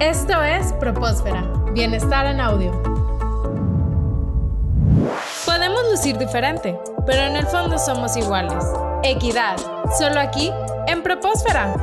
Esto es Propósfera, Bienestar en Audio. Podemos lucir diferente, pero en el fondo somos iguales. Equidad, solo aquí en Propósfera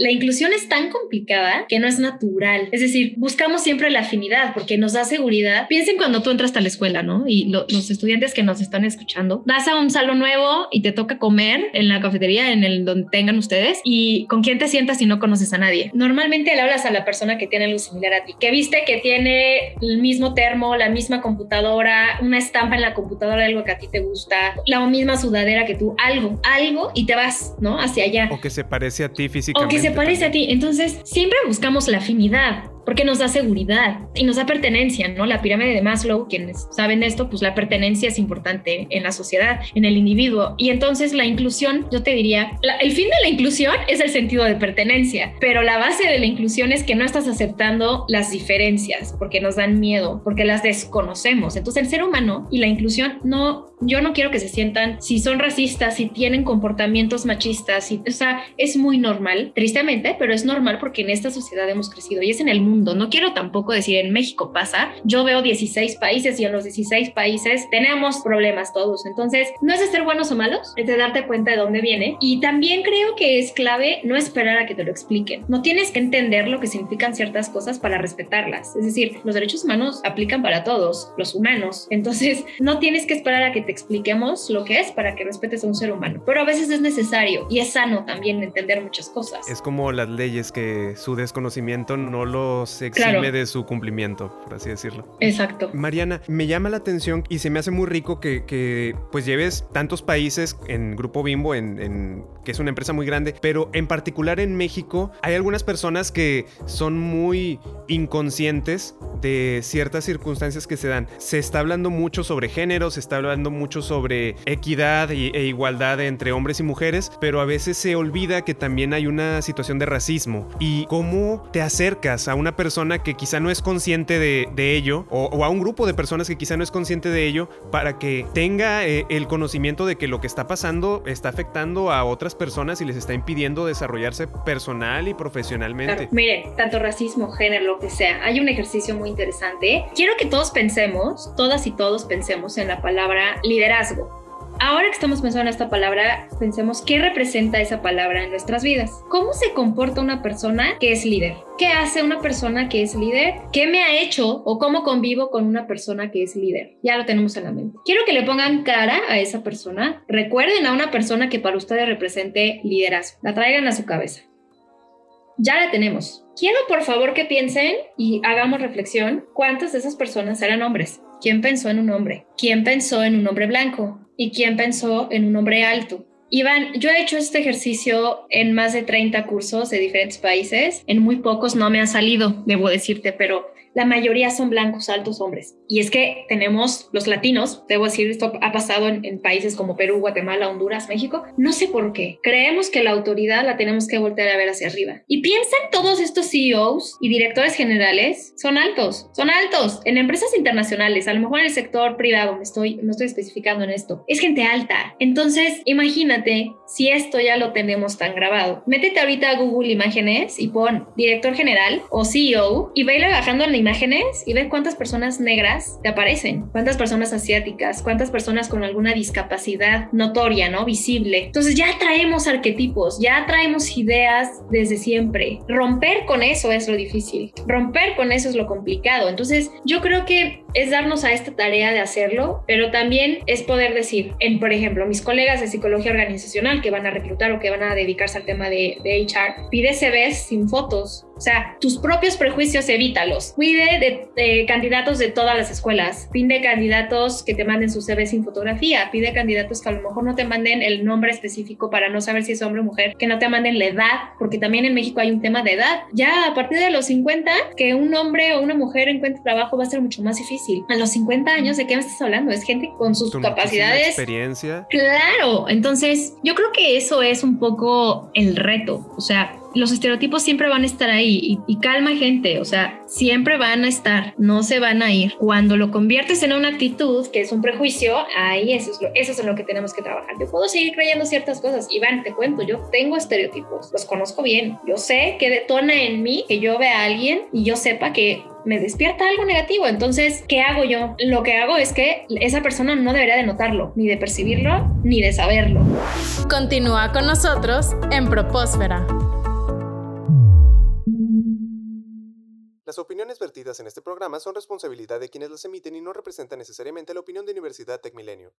la inclusión es tan complicada que no es natural. Es decir, buscamos siempre la afinidad porque nos da seguridad. Piensen cuando tú entras a la escuela, ¿no? Y los estudiantes que nos están escuchando, vas a un salón nuevo y te toca comer en la cafetería, en el donde tengan ustedes, y con quién te sientas si no conoces a nadie. Normalmente le hablas a la persona que tiene algo similar a ti, que viste que tiene el mismo termo, la misma computadora, una estampa en la computadora, algo que a ti te gusta, la misma sudadera que tú, algo, algo, y te vas, ¿no? Hacia allá. O que se parece a ti físicamente. O que se parece a ti. Entonces, siempre buscamos la afinidad porque nos da seguridad y nos da pertenencia, ¿no? La pirámide de Maslow, quienes saben esto, pues la pertenencia es importante en la sociedad, en el individuo. Y entonces la inclusión, yo te diría, el fin de la inclusión es el sentido de pertenencia, pero la base de la inclusión es que no estás aceptando las diferencias porque nos dan miedo, porque las desconocemos. Entonces el ser humano y la inclusión no, yo no quiero que se sientan, si son racistas, si tienen comportamientos machistas, o sea, es muy normal, tristemente, pero es normal porque en esta sociedad hemos crecido y es en el mundo no quiero tampoco decir en México pasa. Yo veo 16 países y en los 16 países tenemos problemas todos. Entonces, no es de ser buenos o malos, es de darte cuenta de dónde viene. Y también creo que es clave no esperar a que te lo expliquen. No tienes que entender lo que significan ciertas cosas para respetarlas. Es decir, los derechos humanos aplican para todos, los humanos. Entonces, no tienes que esperar a que te expliquemos lo que es para que respetes a un ser humano. Pero a veces es necesario y es sano también entender muchas cosas. Es como las leyes que su desconocimiento no lo se exime de su cumplimiento, por así decirlo. Exacto. Mariana, me llama la atención y se me hace muy rico que, pues lleves tantos países en Grupo Bimbo, en, que es una empresa muy grande, pero en particular en México hay algunas personas que son muy inconscientes de ciertas circunstancias que se dan. Se está hablando mucho sobre género, se está hablando mucho sobre equidad e igualdad entre hombres y mujeres, pero a veces se olvida que también hay una situación de racismo. ¿Y cómo te acercas a una persona que quizá no es consciente de, ello o, a un grupo de personas que quizá no es consciente de ello para que tenga eh, el conocimiento de que lo que está pasando está afectando a otras personas y les está impidiendo desarrollarse personal y profesionalmente. Mire, tanto racismo, género, lo que sea, hay un ejercicio muy interesante. Quiero que todos pensemos, todas y todos pensemos en la palabra liderazgo. Ahora que estamos pensando en esta palabra, pensemos qué representa esa palabra en nuestras vidas. ¿Cómo se comporta una persona que es líder? ¿Qué hace una persona que es líder? ¿Qué me ha hecho o cómo convivo con una persona que es líder? Ya lo tenemos en la mente. Quiero que le pongan cara a esa persona. Recuerden a una persona que para ustedes represente liderazgo. La traigan a su cabeza. Ya la tenemos. Quiero por favor que piensen y hagamos reflexión. ¿Cuántas de esas personas eran hombres? ¿Quién pensó en un hombre? ¿Quién pensó en un hombre blanco? y quién pensó en un hombre alto. Iván, yo he hecho este ejercicio en más de 30 cursos de diferentes países. En muy pocos no me han salido, debo decirte, pero la mayoría son blancos, altos hombres. Y es que tenemos los latinos, debo decir, esto ha pasado en, países como Perú, Guatemala, Honduras, México. No sé por qué. Creemos que la autoridad la tenemos que voltear a ver hacia arriba. Y piensan todos estos CEOs y directores generales, son altos, son altos en empresas internacionales, a lo mejor en el sector privado, me estoy, no estoy especificando en esto. Es gente alta. Entonces, imagínate si esto ya lo tenemos tan grabado. Métete ahorita a Google Imágenes y pon director general o CEO y ve bajando en la imágenes y ve cuántas personas negras te aparecen, cuántas personas asiáticas, cuántas personas con alguna discapacidad notoria, ¿no? Visible. Entonces ya traemos arquetipos, ya traemos ideas desde siempre. Romper con eso es lo difícil. Romper con eso es lo complicado. Entonces yo creo que es darnos a esta tarea de hacerlo, pero también es poder decir, en por ejemplo, mis colegas de psicología organizacional que van a reclutar o que van a dedicarse al tema de, de HR, pide CVs sin fotos, o sea, tus propios prejuicios evítalos. Cuide de, candidatos de todas las escuelas. Pide candidatos que te manden su CV sin fotografía. Pide candidatos que a lo mejor no te manden el nombre específico para no saber si es hombre o mujer. Que no te manden la edad, porque también en México hay un tema de edad. Ya a partir de los 50, que un hombre o una mujer encuentre trabajo va a ser mucho más difícil. A los 50 años, ¿de qué me estás hablando? Es gente con sus capacidades. experiencia. Claro. Entonces, yo creo que eso es un poco el reto. O sea, los estereotipos siempre van a estar ahí y, calma gente, o sea, siempre van a estar, no se van a ir. Cuando lo conviertes en una actitud que es un prejuicio, ahí eso es lo, eso es en lo que tenemos que trabajar. Yo puedo seguir creyendo ciertas cosas. Iván, te cuento, yo tengo estereotipos, los conozco bien. Yo sé que detona en mí que yo vea a alguien y yo sepa que me despierta algo negativo. Entonces, ¿qué hago yo? Lo que hago es que esa persona no debería de notarlo, ni de percibirlo, ni de saberlo. Continúa con nosotros en Propósfera. Las opiniones vertidas en este programa son responsabilidad de quienes las emiten y no representan necesariamente la opinión de Universidad Tech Milenio.